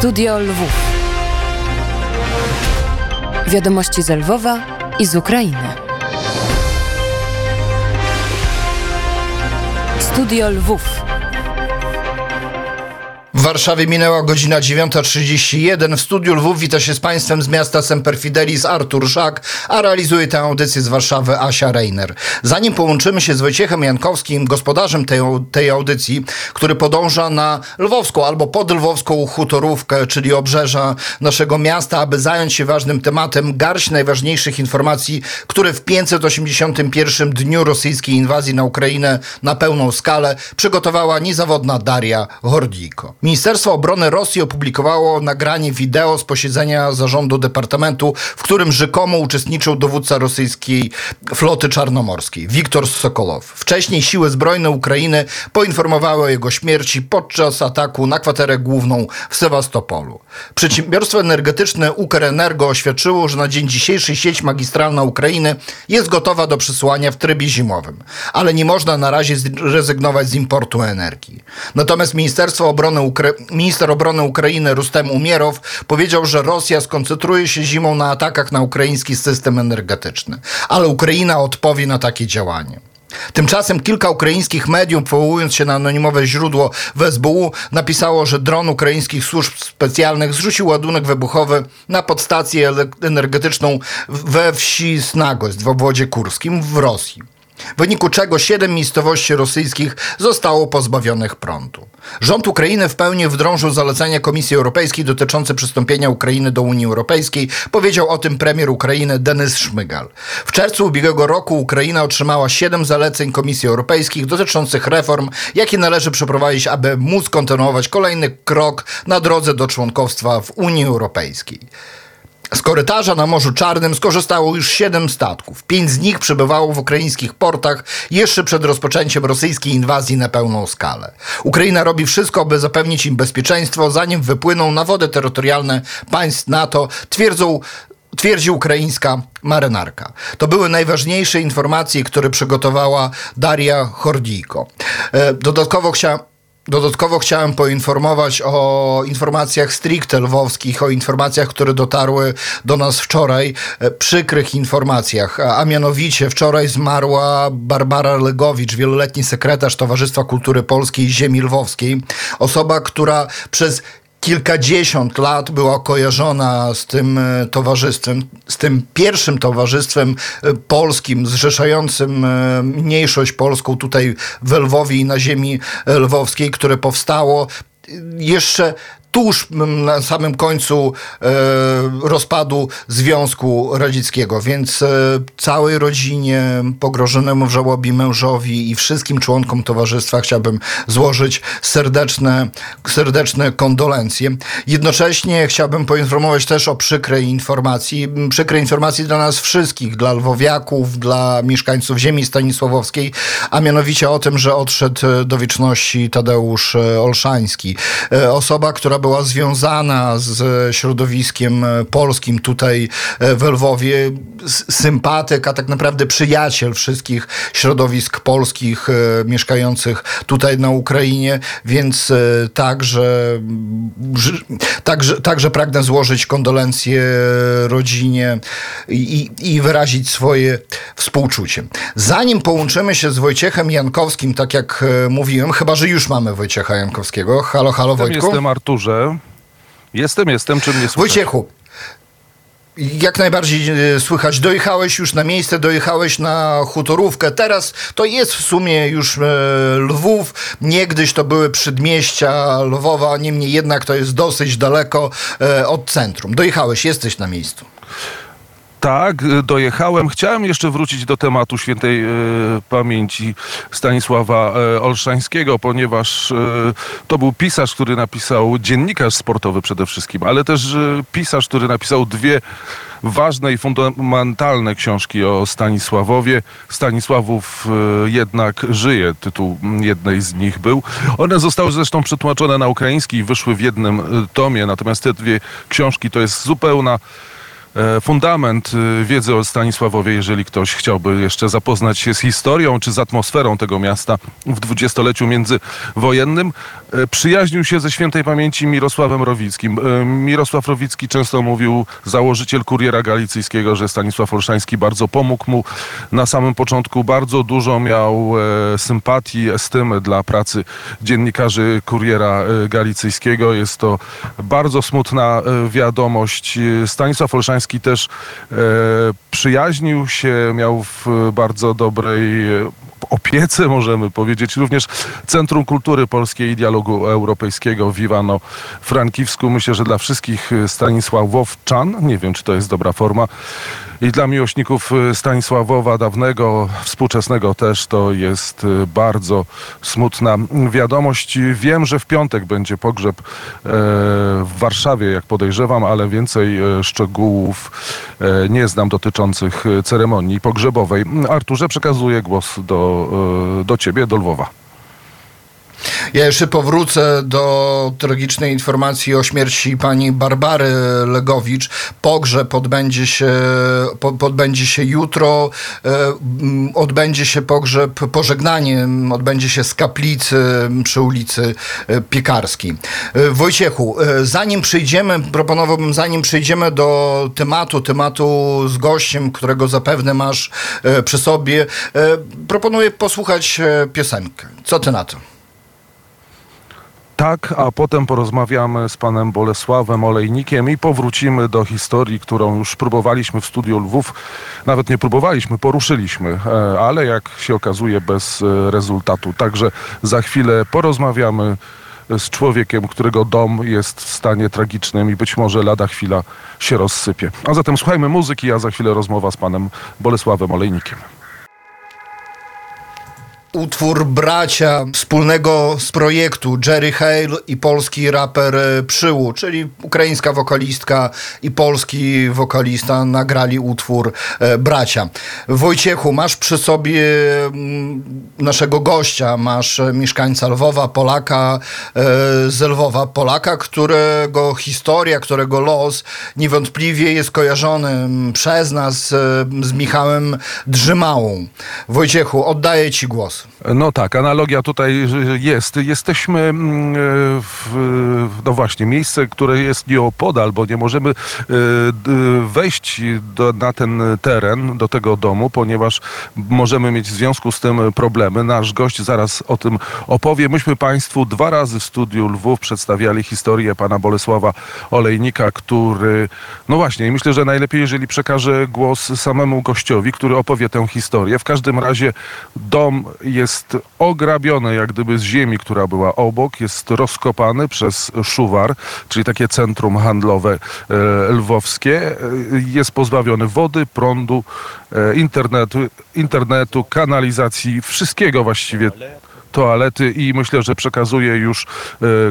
Studio Lwów. Wiadomości z Lwowa i z Ukrainy. Studio Lwów. W Warszawie minęła godzina 9.31. W studiu Lwów wita się z Państwem z miasta Semper Fidelis Artur Szak, a realizuje tę audycję z Warszawy Asia Reiner. Zanim połączymy się z Wojciechem Jankowskim, gospodarzem tej, tej audycji, który podąża na lwowską albo podlwowską hutorówkę, czyli obrzeża naszego miasta, aby zająć się ważnym tematem, garść najważniejszych informacji, które w 581 dniu rosyjskiej inwazji na Ukrainę na pełną skalę przygotowała niezawodna Daria Hordiko. Ministerstwo Obrony Rosji opublikowało nagranie wideo z posiedzenia zarządu departamentu, w którym rzekomo uczestniczył dowódca rosyjskiej floty czarnomorskiej, Wiktor Sokolow. Wcześniej siły zbrojne Ukrainy poinformowały o jego śmierci podczas ataku na kwaterę główną w Sewastopolu. Przedsiębiorstwo energetyczne Ukrenergo oświadczyło, że na dzień dzisiejszy sieć magistralna Ukrainy jest gotowa do przysłania w trybie zimowym, ale nie można na razie zrezygnować z importu energii. Natomiast Ministerstwo Obrony Minister obrony Ukrainy Rustem Umierow powiedział, że Rosja skoncentruje się zimą na atakach na ukraiński system energetyczny, ale Ukraina odpowie na takie działanie. Tymczasem kilka ukraińskich mediów, powołując się na anonimowe źródło w SBU, napisało, że dron ukraińskich służb specjalnych zrzucił ładunek wybuchowy na podstację energetyczną we wsi Snagost w obwodzie kurskim w Rosji w wyniku czego siedem miejscowości rosyjskich zostało pozbawionych prądu. Rząd Ukrainy w pełni wdrążył zalecenia Komisji Europejskiej dotyczące przystąpienia Ukrainy do Unii Europejskiej. Powiedział o tym premier Ukrainy Denis Szmygal. W czerwcu ubiegłego roku Ukraina otrzymała siedem zaleceń Komisji Europejskiej dotyczących reform, jakie należy przeprowadzić, aby móc kontynuować kolejny krok na drodze do członkostwa w Unii Europejskiej. Z korytarza na Morzu Czarnym skorzystało już siedem statków. Pięć z nich przebywało w ukraińskich portach jeszcze przed rozpoczęciem rosyjskiej inwazji na pełną skalę. Ukraina robi wszystko, by zapewnić im bezpieczeństwo, zanim wypłyną na wody terytorialne państw NATO, twierdzą twierdzi ukraińska marynarka. To były najważniejsze informacje, które przygotowała Daria Hordijko. E, dodatkowo chciałam Dodatkowo chciałem poinformować o informacjach stricte lwowskich, o informacjach, które dotarły do nas wczoraj, e, przykrych informacjach, a mianowicie wczoraj zmarła Barbara Legowicz, wieloletni sekretarz Towarzystwa Kultury Polskiej Ziemi Lwowskiej, osoba, która przez kilkadziesiąt lat była kojarzona z tym e, towarzystwem, z tym pierwszym towarzystwem e, polskim, zrzeszającym e, mniejszość polską tutaj w Lwowie i na ziemi lwowskiej, które powstało. Jeszcze tuż na samym końcu e, rozpadu Związku Radzieckiego, więc e, całej rodzinie, pogrożonemu w żałobie mężowi i wszystkim członkom towarzystwa chciałbym złożyć serdeczne, serdeczne kondolencje. Jednocześnie chciałbym poinformować też o przykrej informacji, przykrej informacji dla nas wszystkich, dla lwowiaków, dla mieszkańców ziemi stanisławowskiej, a mianowicie o tym, że odszedł do wieczności Tadeusz Olszański. E, osoba, która była związana z środowiskiem polskim tutaj e, w Lwowie, sympatyk, a tak naprawdę przyjaciel wszystkich środowisk polskich e, mieszkających tutaj na Ukrainie, więc e, także, także, także pragnę złożyć kondolencje rodzinie i, i wyrazić swoje współczucie. Zanim połączymy się z Wojciechem Jankowskim, tak jak mówiłem, chyba, że już mamy Wojciecha Jankowskiego. Halo, halo Wojtku. Jestem Arturze. Jestem, jestem, czym nie słychać? Wojciechu, jak najbardziej e, słychać. Dojechałeś już na miejsce, dojechałeś na hutorówkę. Teraz to jest w sumie już e, Lwów. Niegdyś to były przedmieścia Lwowa, niemniej jednak to jest dosyć daleko e, od centrum. Dojechałeś, jesteś na miejscu. Tak, y, dojechałem. Chciałem jeszcze wrócić do tematu świętej y, pamięci Stanisława y, Olszańskiego, ponieważ to był pisarz, który napisał dziennikarz sportowy przede wszystkim, ale też pisarz, który napisał dwie ważne i fundamentalne książki o Stanisławowie. Stanisławów jednak żyje, tytuł jednej z nich był. One zostały zresztą przetłumaczone na ukraiński i wyszły w jednym tomie, natomiast te dwie książki to jest zupełna fundament e, wiedzy o Stanisławowie, jeżeli ktoś chciałby jeszcze zapoznać się z historią czy z atmosferą tego miasta w dwudziestoleciu międzywojennym. E, Przyjaźnił się ze świętej pamięci Mirosławem Rowickim. E, Mirosław Rowicki często mówił, założyciel Kuriera Galicyjskiego, że Stanisław Olszański bardzo pomógł mu na samym początku. Bardzo dużo miał e, sympatii, estymy dla pracy dziennikarzy Kuriera e, Galicyjskiego. Jest to bardzo smutna e, wiadomość. E, Stanisław Olszański też e, przyjaźnił się, miał w bardzo dobrej e, opiece, możemy powiedzieć, również Centrum Kultury Polskiej i Dialogu Europejskiego w Iwano-Frankiwsku. Myślę, że dla wszystkich e, Stanisławowczan, nie wiem, czy to jest dobra forma, i dla miłośników e, Stanisławowa dawnego, współczesnego też to jest e, bardzo smutna wiadomość. Wiem, że w piątek będzie pogrzeb e, w Warszawie, jak podejrzewam, ale więcej e, szczegółów e, nie znam dotyczących ceremonii pogrzebowej. Arturze, przekazuję głos do, do ciebie, do Lwowa. Ja jeszcze powrócę do tragicznej informacji o śmierci pani Barbary Legowicz. Pogrzeb odbędzie się, po, odbędzie się jutro. E, odbędzie się pogrzeb, pożegnanie odbędzie się z kaplicy przy ulicy e, Piekarskiej. E, Wojciechu, zanim przejdziemy, proponowałbym, zanim przejdziemy do tematu, tematu z gościem, którego zapewne masz przy sobie, proponuję posłuchać piosenkę. Co ty na to? Tak, a potem porozmawiamy z panem Bolesławem Olejnikiem i powrócimy do historii, którą już próbowaliśmy w studiu Lwów. Nawet nie próbowaliśmy, poruszyliśmy, e, ale jak się okazuje bez e, rezultatu. Także za chwilę porozmawiamy z człowiekiem, którego dom jest w stanie tragicznym i być może lada chwila się rozsypie. A zatem słuchajmy muzyki, a za chwilę rozmowa z panem Bolesławem Olejnikiem. Utwór bracia wspólnego z projektu Jerry Hale i polski raper e, Przyłu, czyli ukraińska wokalistka i polski wokalista nagrali utwór e, Bracia. Wojciechu, masz przy sobie mm, naszego gościa, masz e, mieszkańca Lwowa, Polaka z Lwowa, Polaka, którego historia, którego los niewątpliwie jest kojarzony mm, przez nas z Michałem Drzymałą. Wojciechu, oddaję Ci głos. No tak, analogia tutaj jest. Jesteśmy mm, w, no właśnie, miejsce, które jest nieopodal, bo nie możemy e, wejść do, na ten teren, do tego domu, ponieważ możemy mieć w związku z tym problemy. Nasz gość zaraz o tym opowie. Myśmy Państwu dwa razy w studiu Lwów przedstawiali historię pana Bolesława Olejnika, który, no właśnie, myślę, że najlepiej, jeżeli przekaże głos samemu gościowi, który opowie tę historię. W każdym razie dom jest ograbiony jak gdyby z ziemi, która była obok, jest rozkopany przez Szuwar, czyli takie centrum handlowe e, lwowskie. E, Jest pozbawiony wody, prądu, e, internetu, internetu, kanalizacji, wszystkiego właściwie toalety i myślę, że przekazuję już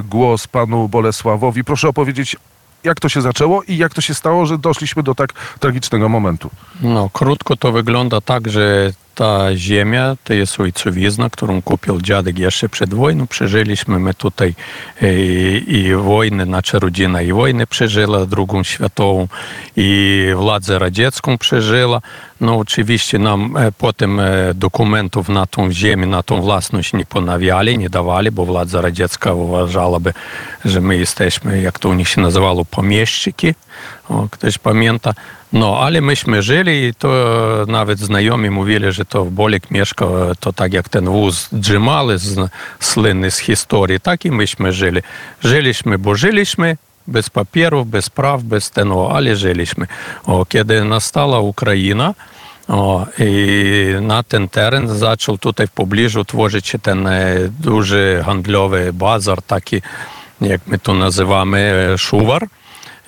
głos panu Bolesławowi. Proszę opowiedzieć, jak to się zaczęło i jak to się stało, że doszliśmy do tak tragicznego momentu. No, krótko to wygląda tak, że ta ziemia to jest ojcowizna, którą kupił dziadek jeszcze przed wojną. Przeżyliśmy my tutaj e, i, i wojny, znaczy nasza rodzina i wojny przeżyła, drugą światową i władzę radziecką przeżyła. No oczywiście nam e, potem e, dokumentów na tą ziemię, na tą własność nie ponawiali, nie dawali, bo władza radziecka uważała by, że my jesteśmy, jak to u nich się nazywało, pomieszczyki. Nawet znajomi mówili, że to Bolek mieszkał to tak jak ten wóz Джимали żyliśmy, bez papierów, bez praw, bez tego, ale żyliśmy. O, kiedy nastała Ukraina, o, i na ten teren zaczął tutaj w pobliżu tworzyć się ten e, duży handlowy bazar, taki, jak my to nazywamy, e, szuwar e,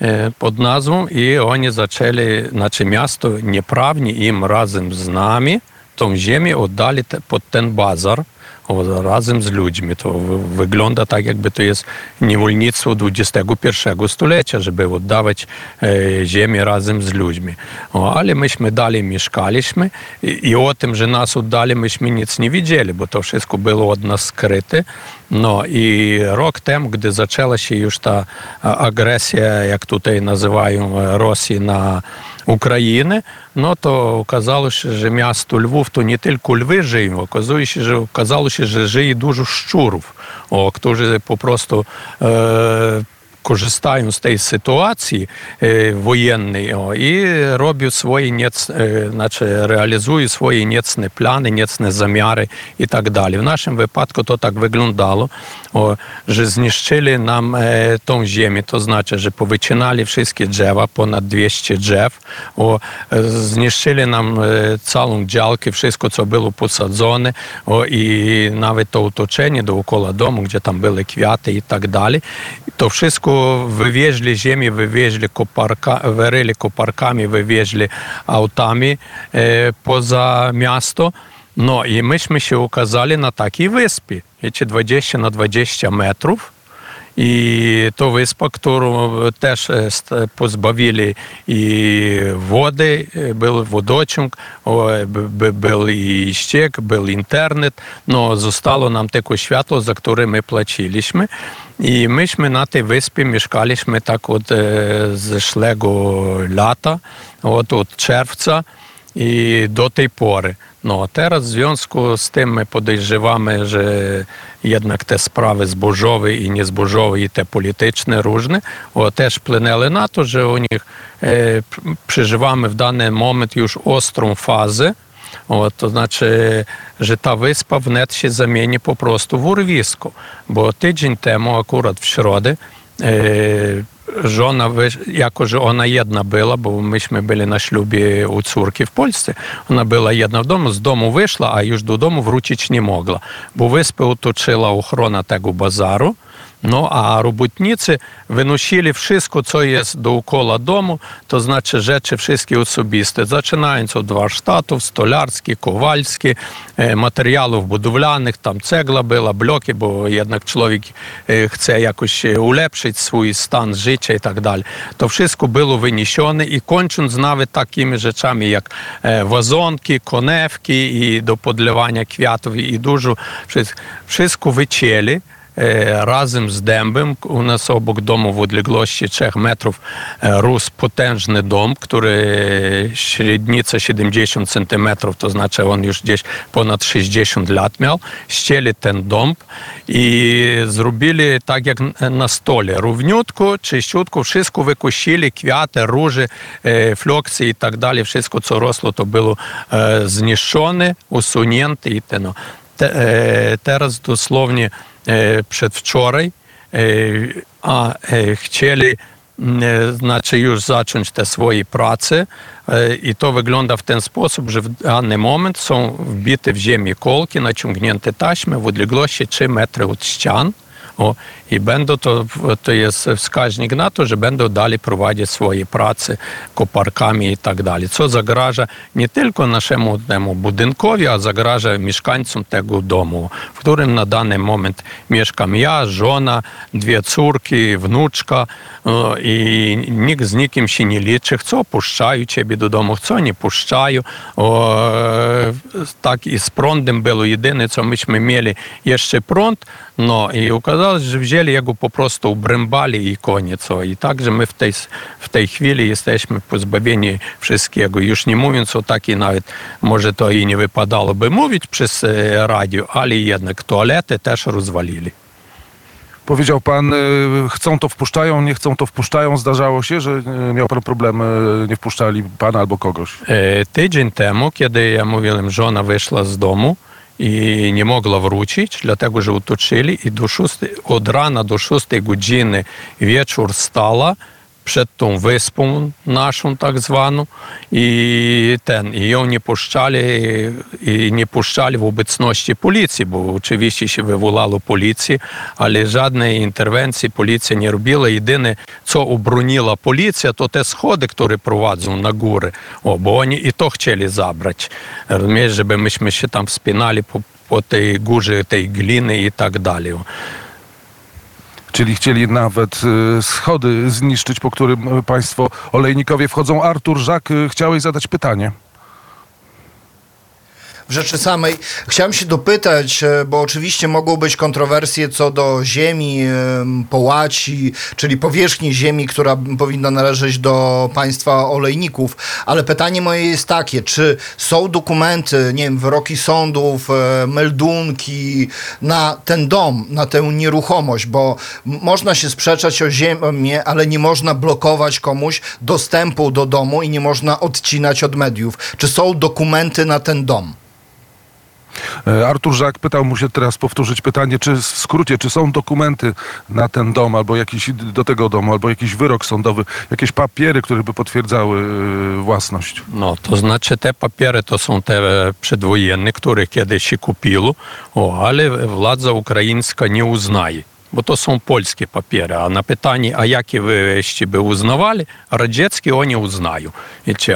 E, pod nazwą i oni zaczęli, znaczy miasto nieprawnie im razem z nami tą ziemię oddali pod ten bazar razem z ludźmi. To wygląda tak, jakby to jest niewolnictwo XXI stulecia, żeby oddawać e, ziemię razem z ludźmi. Ale myśmy dalej mieszkaliśmy i, i o tym, że nas oddali, myśmy nic nie widzieli, bo to wszystko było od nas skryte. Ну і рок тем, де зачалася юж та агресія, як тут і називаємо е, Росії на України. Ну то вказалося, що місто Львов то не тільки Льви живемо, вказалося, що жиє дуже щуров, о, хто ж попросту е, e, e, swoje niecne plany, niecne zamiary i tak dalej. W naszym wypadku to tak wyglądało, o, że zniszczyli nam e, tą ziemię, to znaczy, że powycinali wszystkie drzewa, ponad 200 drzew, o, e, zniszczyli nam e, całą działkę, wszystko, co było posadzone o, i nawet to otoczenie dookoła domu, gdzie tam były kwiaty i tak dalej. To wszystko wywieźli ziemię, wywieźli koparka, wyryli koparkami, wywieźli autami e, poza miasto. No i myśmy się ukazali na takiej wyspie, wiecie, 20 na 20 metrów. І то яку теж е, позбавили і води, е, був водочок, був і щек, був інтернет, но зостало нам таке світло, за яке ми платилися. І ми ж ми на тій виспі мешкалися так от е, з шлего лята, от, от червця, і до tej pory. U nich e, p- przeżywamy w dany moment już ostrą fazę. O, to znaczy, że ta wyspa wnet się zamieni po prostu w urwisko. Bo tydzień temu, akurat w e, że ona jedna była, bo myśmy byli na ślubie u córki w Polsce, ona była jedna w domu, z domu wyszła, a już do domu wrócić nie mogła, bo wyspę otoczyła ochrona tego bazaru, znaczy rzeczy wszystkie osobiste, zaczynając od warsztatów, stolarskich, kowalskich, e, materiałów budowlanych, tam cegla była, bloki, bo jednak człowiek e, chce jakoś e, ulepszyć swój stan życia i tak dalej. To wszystko było wyniesione i kończąc nawet takimi rzeczami, jak e, wazonki, konewki i do podlewania kwiatów i dużo, wszystko, wszystko wycięli. Razem z dębem. U nas obok domu w odległości 3 metrów e, rósł potężny dom, który średnica 70 centymetrów, to znaczy on już gdzieś ponad 60 lat miał. Ścieli ten na stole. Równiutko, czyściutko, wszystko wykosili, kwiaty, róże, e, flokcy i tak dalej. Wszystko, co rosło, to było e, zniszczone, usunięte i te, no. Te, e, teraz dosłownie e, przedwczoraj, e, a e, chcieli e, znaczy już zacząć te swoje prace e, i to wygląda w ten sposób, że w dany moment są wbite w ziemię kolki, naciągnięte taśmy w odległości 3 metry od ścian. O, I będą to, to jest wskaźnik na to, że będą dalej prowadzić swoje prace koparkami i tak dalej. Co zagraża nie tylko naszemu temu budynkowi, a zagraża mieszkańcom tego domu, w którym na dany moment mieszkam ja, żona, dwie córki, wnuczka o, i nikt z nikim się nie liczy, co puszczają ciebie do domu, co nie puszczają. O, tak i z prądem było jedyne, co myśmy mieli jeszcze prąd, no i okazało się, że wzięli jego po prostu ubrębali i koniec. I także my w tej, w tej chwili jesteśmy pozbawieni wszystkiego. Już nie mówiąc o takiej nawet, może to i nie wypadałoby mówić przez e, radio, ale jednak toalety też rozwalili. Powiedział pan, y, chcą to wpuszczają, nie chcą to wpuszczają. Zdarzało się, że y, miał pan problemy, nie wpuszczali pana albo kogoś. E, Tydzień temu, kiedy ja mówiłem, żona wyszła z domu i nie mogła wrócić, dlatego że otoczyli i do 6, od rana do 6 godziny wieczór stała przed tą wyspą naszą tak zwaną i ten, i ją nie puszczali i nie puszczali w obecności policji, bo oczywiście się wywołało policję, ale żadnej interwencji policja nie robiła. Jedyne, co obroniła policja, to te schody, które prowadzą na góry, o, bo oni i to chcieli zabrać. Rozumiesz, żeby myśmy się tam wspinali po po tej górze tej gliny i tak dalej. Czyli chcieli nawet y, schody zniszczyć, po którym państwo olejnikowie wchodzą. Artur Żak, y, chciałeś zadać pytanie. Rzeczy samej chciałem się dopytać, e, bo oczywiście mogą być kontrowersje co do ziemi, em, połaci, czyli powierzchni ziemi, która powinna należeć do państwa olejników, ale pytanie moje jest takie, czy są dokumenty, nie wiem, wyroki sądów, e, meldunki na ten dom, na tę nieruchomość, bo można się sprzeczać o ziemię, ale nie można blokować komuś dostępu do domu i nie można odcinać od mediów. Czy są dokumenty na ten dom? E, Artur Żak pytał, muszę teraz powtórzyć pytanie, czy w skrócie, czy są dokumenty na ten dom, albo jakiś, do tego domu, albo jakiś wyrok sądowy, jakieś papiery, które by potwierdzały e, własność? No, to znaczy te papiery to są te przedwojenne, które kiedyś się kupiło, o, ale władza ukraińska nie uznaje. Bo to są polskie papiery, a na pytanie, a jakie wyście by uznawali, radzieckie oni uznają,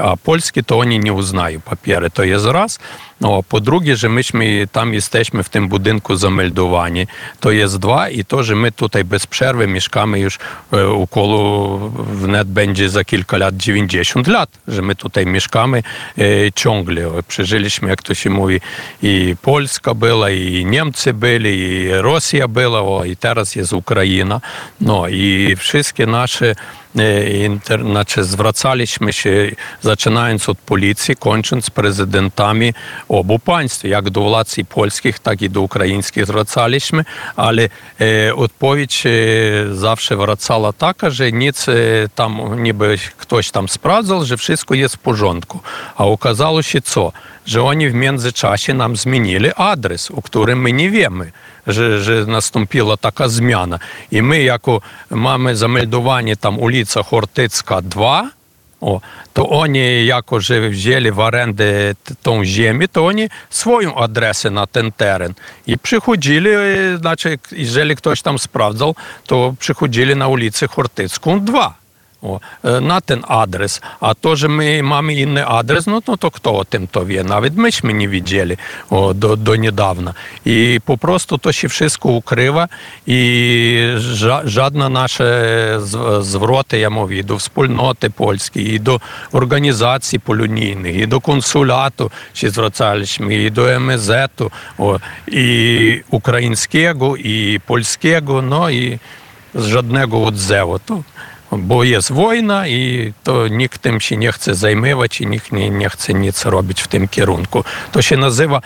a polskie to oni nie uznają papiery. To jest raz. No, drugie, że myśmy tam jesteśmy w tym budynku zameldowani. To jest dwa. I to, że my tutaj bez przerwy mieszkamy już e, około, wnet będzie za kilka lat 90 lat, że my tutaj mieszkamy e, ciągle. Przeżyliśmy, jak to się mówi, i Polska była, i Niemcy byli, i Rosja była, o, i teraz jest Ukraina. No i wszystkie nasze Значит, зврацаліśmy się, zaczynając od policji, kończąc prezydentami obu państw, jak do władz i polskich, tak i do українських zwracaliśmy, ale odpowiedź zawsze wracała taka, że nic tam, niby ktoś tam sprawdzał, że wszystko jest w porządku. A okazało się co? Że oni w międzyczasie nam zmienili adres, o którym my nie wiemy. że, że nastąpiła taka zmiana. I my, jako mamy zameldowanie tam ulica Хортицька 2, о, то вони, jako że wzięli w arendę t- tą ziemię, to oni swoją adresę na ten teren. I przychodzili, e, znaczy, jeżeli ktoś tam sprawdzał, to przychodzili na ulicę Хортицьку 2. О, е, на ten адрес. А то же ми маємо не адрес, ну, ну то хто тим то є, Навіть ми ж мені відділи о, до, до недавна. І попросту то ще всього укрива, і жадна наша звроти, я мов і до спільноти польської, і до організацій полюнійних, і до консуляту, чи зверталися, і до МЗ, і українського, і польського, ну і жодного відзеву. I żadnego odzewu. To bo jest wojna i to nikt tym się nie chce zajmować i nikt nie, nie chce nic robić w tym kierunku. To się nazywa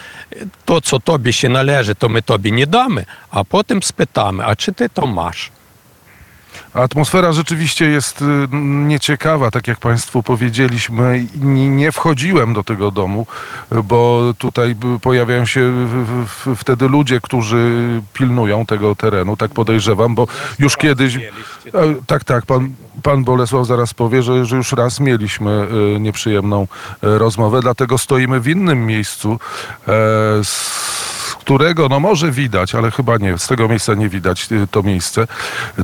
to, co tobie się należy, to my tobie nie damy, a potem spytamy, a czy ty to masz? Atmosfera rzeczywiście jest y, nieciekawa, tak jak Państwu powiedzieliśmy. Nie, wchodziłem do tego domu, bo tutaj pojawiają się wtedy ludzie, którzy pilnują tego terenu, tak podejrzewam, bo już kiedyś. E, Tak, tak, pan, pan Bolesław zaraz powie, że, że już raz mieliśmy y, nieprzyjemną y, rozmowę, dlatego stoimy w innym miejscu. e, którego no może widać, ale chyba nie, z tego miejsca nie widać y, to miejsce,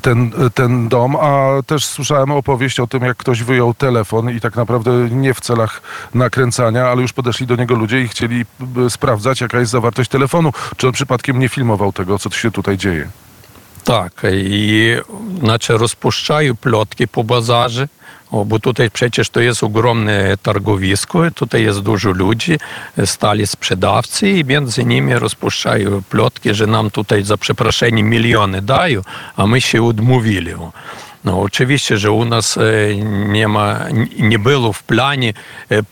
ten, ten dom, a też słyszałem opowieść o tym, jak ktoś wyjął telefon i tak naprawdę nie w celach nakręcania, ale już podeszli do niego ludzie i chcieli y, sprawdzać, jaka jest zawartość telefonu, czy on przypadkiem nie filmował tego, co się tutaj dzieje. Так, і наче розпущаю пльотки по базарі. o, bo tutaj przecież to jest ogromne targowisko, tutaj jest dużo ludzi, stali sprzedawcy i między nimi rozpuszczają plotki, że nam tutaj za przeproszeniem miliony dają, a my się odmówili. E, e,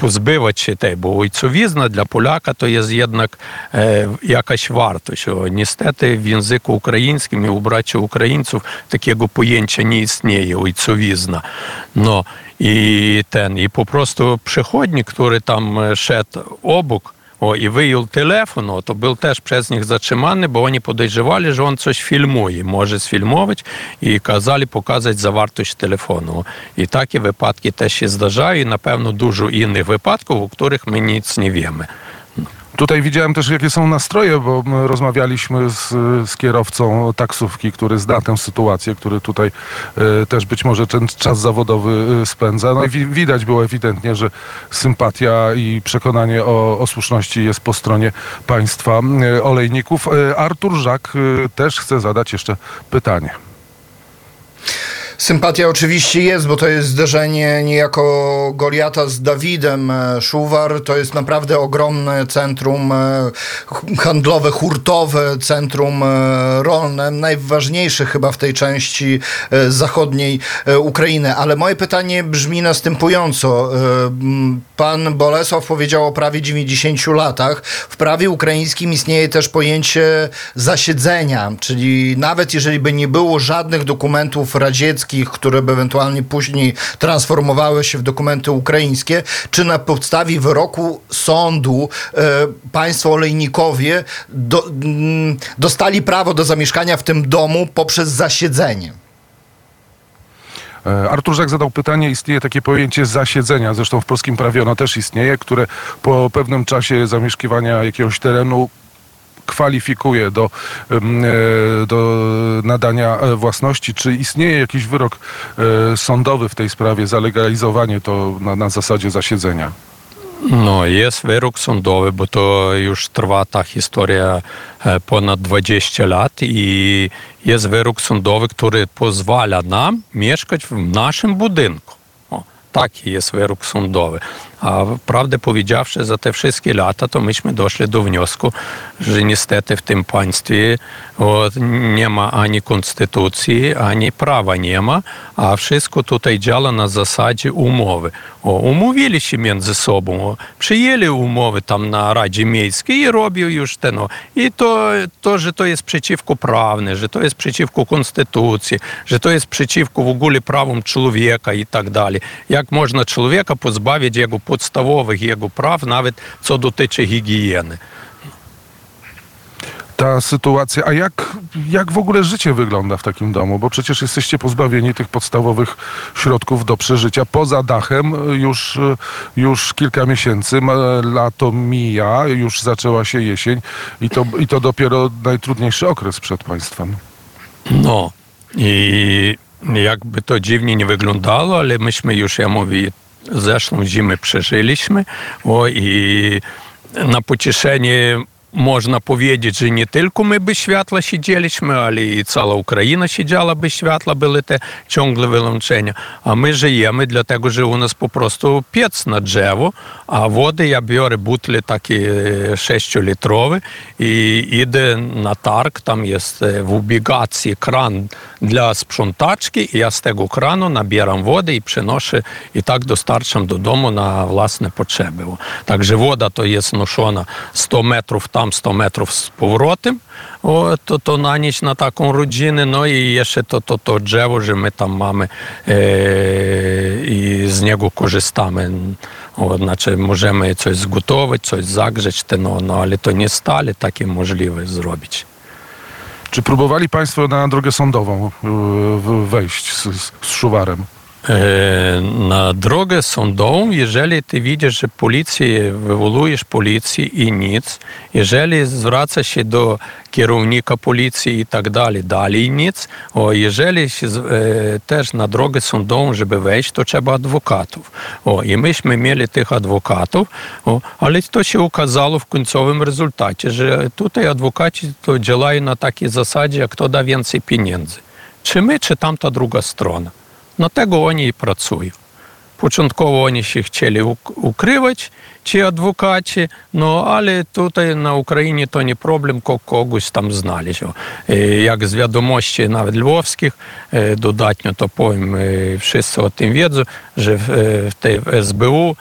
się tej, bo ojcowizna dla Polaka to jest jednak e, jakaś wartość. O, niestety w języku ukraińskim i u braci Ukraińców takiego pojęcia nie istnieje, ojcowizna. No i ten, i po prostu przechodnik, który tam e, szedł obok, о, и выел телефон, о, то був теж через них зачиманий, бо вони подозревали, що він щось фільмує, може сфільмовати, і казали показати завартість телефону. І такі випадки теж і здажаю, і, напевно, дуже інших випадків, у яких ми ніц не віємо. Tutaj widziałem też, jakie są nastroje, bo my rozmawialiśmy z, z kierowcą taksówki, który zna tę sytuację, który tutaj e, też być może ten czas zawodowy e, spędza. No i wi- widać było ewidentnie, że sympatia i przekonanie o, o słuszności jest po stronie państwa e, olejników. Artur Żak też chce zadać jeszcze pytanie. Sympatia oczywiście jest, bo to jest zderzenie niejako Goliata z Dawidem. E, Szuwar to jest naprawdę ogromne centrum e, handlowe, hurtowe, centrum e, rolne, najważniejsze chyba w tej części zachodniej Ukrainy. Ale moje pytanie brzmi następująco. Pan Bolesław powiedział o prawie 90 latach. W prawie ukraińskim istnieje też pojęcie zasiedzenia, czyli nawet jeżeli by nie było żadnych dokumentów radzieckich, które by ewentualnie później transformowały się w dokumenty ukraińskie, czy na podstawie wyroku sądu e, państwo olejnikowie do, mm, dostali prawo do zamieszkania w tym domu poprzez zasiedzenie? E, Artur Żak zadał pytanie, istnieje takie pojęcie zasiedzenia, zresztą w polskim prawie ono też istnieje, które po pewnym czasie zamieszkiwania jakiegoś terenu kwalifikuje do, e, do nadania e, własności. Czy istnieje jakiś wyrok e, sądowy w tej sprawie za legalizowanie to na, na zasadzie zasiedzenia? No, jest wyrok sądowy, bo to już trwa ta historia ponad 20 lat i jest wyrok sądowy, który pozwala nam mieszkać w naszym budynku. O, taki jest wyrok sądowy. A prawdę powiedziawszy, za te wszystkie lata, to myśmy doszli do wniosku, że niestety w tym państwie o, nie ma ani konstytucji, ani prawa nie ma, a wszystko tutaj działa na zasadzie umowy. O, umówili się między sobą, o, przyjęli umowy tam na Radzie Miejskiej i robią już ten. O. I to, to, że to jest przeciwko prawne, że to jest przeciwko konstytucji, że to jest przeciwko w ogóle prawom człowieka i tak dalej. Jak можна człowieka позбавити його podstawowych jego praw, nawet co dotyczy higieny. ta sytuacja. A jak, jak w ogóle życie wygląda w takim domu? Bo przecież jesteście pozbawieni tych podstawowych środków do przeżycia. Poza dachem już, już kilka miesięcy, lato mija, już zaczęła się jesień i to, i to dopiero najtrudniejszy okres przed państwem. No i jakby to dziwnie nie wyglądało, ale myśmy już, ja mówię, zeszłą zimę przeżyliśmy. O, i na pocieszenie że nie tylko my bez światła siedzieliśmy, ale i cała Україна siedziała bez światła, były te ciągle wyłączenia. A my żyjemy, dlatego że u nas po prostu piec na drzewo, a wody ja biorę butle takie 6-litrowe i idę na targ, tam jest e, w ubiegacji kran dla sprzątaczki i ja z tego kranu nabieram wody i przynoszę i tak dostarczam do domu na własne potrzeby. О. Także woda to jest noszona 100 metrów tam, 100 metrów z powrotem, o, to, to na ніч на таку родину, no i jeszcze to, to, to drzewo, że my tam mamy e, i z niego korzystamy. O, znaczy możemy coś zgotować, coś zagrzeć, te, no, no, ale to nie stale takie możliwe zrobić. Czy próbowali państwo na drogę sądową y, w- wejść z, z, z szuwarem? E, na drogę sądową, jeżeli ty widzisz, że policję, wywołujesz policji i nic, jeżeli zwraca się do kierownika policji i tak dalej, dalej nic, o jeżeli e, też na drogę sądową, żeby wejść, to trzeba adwokatów. O, I myśmy mieli tych adwokatów, o, ale to się okazało w końcowym rezultacie, że tutaj adwokaci to działają na takiej zasadzie, jak kto da więcej pieniędzy. Czy my, czy tamta druga strona. На tego вони і працюють. Початково вони ще хотіли ук- укривати, ці адвокати, ну, але тут на Україні то не проблем, ко- когось там знали. Що, е, як з відомості навіть львовських, е, додатньо то повім, е, wszyscy o tym wiedzą, że w, e, w tej SBU e,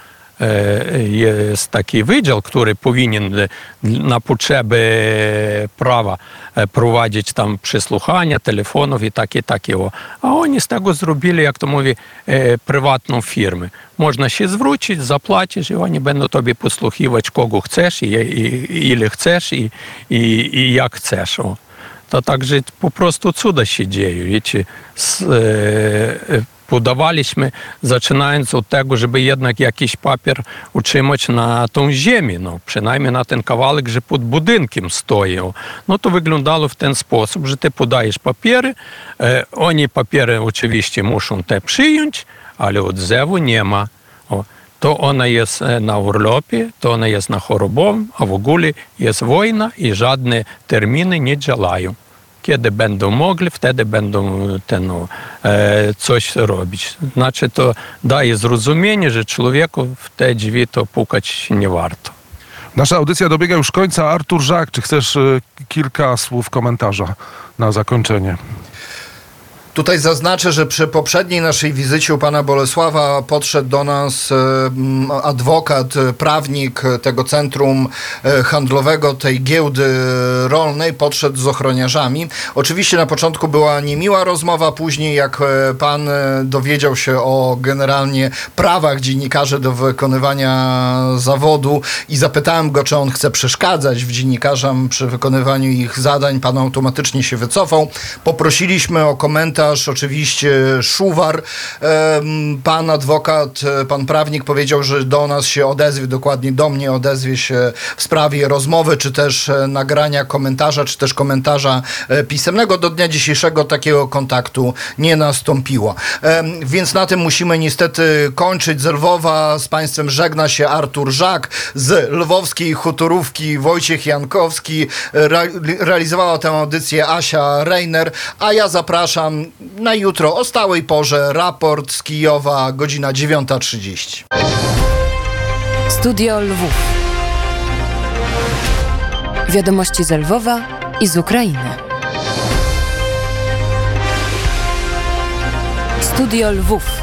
jest taki wydział, który powinien e, na potrzeby prawa e, prowadzić tam przesłuchania telefonów i takie, takie. A oni z tego zrobili, jak to mówi, e, prywatną firmę. Można się zwrócić, zapłacisz i oni będą tobie posłuchiwać, kogo chcesz, i, i, ile chcesz i, i, i jak chcesz. O. To także po prostu cuda się dzieją. Wiecie, z, e, Budowaliśmy, zaczynając od tego, żeby jednak jakiś papier utrzymać na tą ziemi, no, przynajmniej na ten kawałek, że pod budynkiem stoяł. No to wyglądało w ten sposób, że ty podajesz papiery, e, oni papiery oczywiście muszą te przyjąć, ale odzewu nie ma. To ona jest e, na urlopie, to ona jest na chorobowym, a w ogóle jest wojna i żadne terminy nie działają. Kiedy będą mogli, wtedy będą te, no, coś robić. Znaczy to daje zrozumienie, że człowieku w te drzwi to pukać nie warto. Nasza audycja dobiega już końca. Artur Żak, czy chcesz e, kilka słów komentarza na zakończenie? Tutaj zaznaczę, że przy poprzedniej naszej wizycie u pana Bolesława podszedł do nas e, adwokat, e, prawnik tego centrum e, handlowego, tej giełdy rolnej, podszedł z ochroniarzami. Oczywiście na początku była niemiła rozmowa, później jak pan dowiedział się o generalnie prawach dziennikarzy do wykonywania zawodu i zapytałem go, czy on chce przeszkadzać w dziennikarzom przy wykonywaniu ich zadań, pan automatycznie się wycofał. Poprosiliśmy o komentarz oczywiście Szuwar. Pan adwokat, e, pan prawnik powiedział, że do nas się odezwie, dokładnie do mnie odezwie się w sprawie rozmowy, czy też e, nagrania komentarza, czy też komentarza e, pisemnego. Do dnia dzisiejszego takiego kontaktu nie nastąpiło. Więc na tym musimy niestety kończyć. Z Lwowa z Państwem żegna się Artur Żak, z lwowskiej hutorówki Wojciech Jankowski. Re realizowała tę audycję Asia Reiner, a ja zapraszam na jutro o stałej porze. Raport z Kijowa, godzina 9.30. Studio Lwów. Wiadomości z Lwowa i z Ukrainy. Studio Lwów.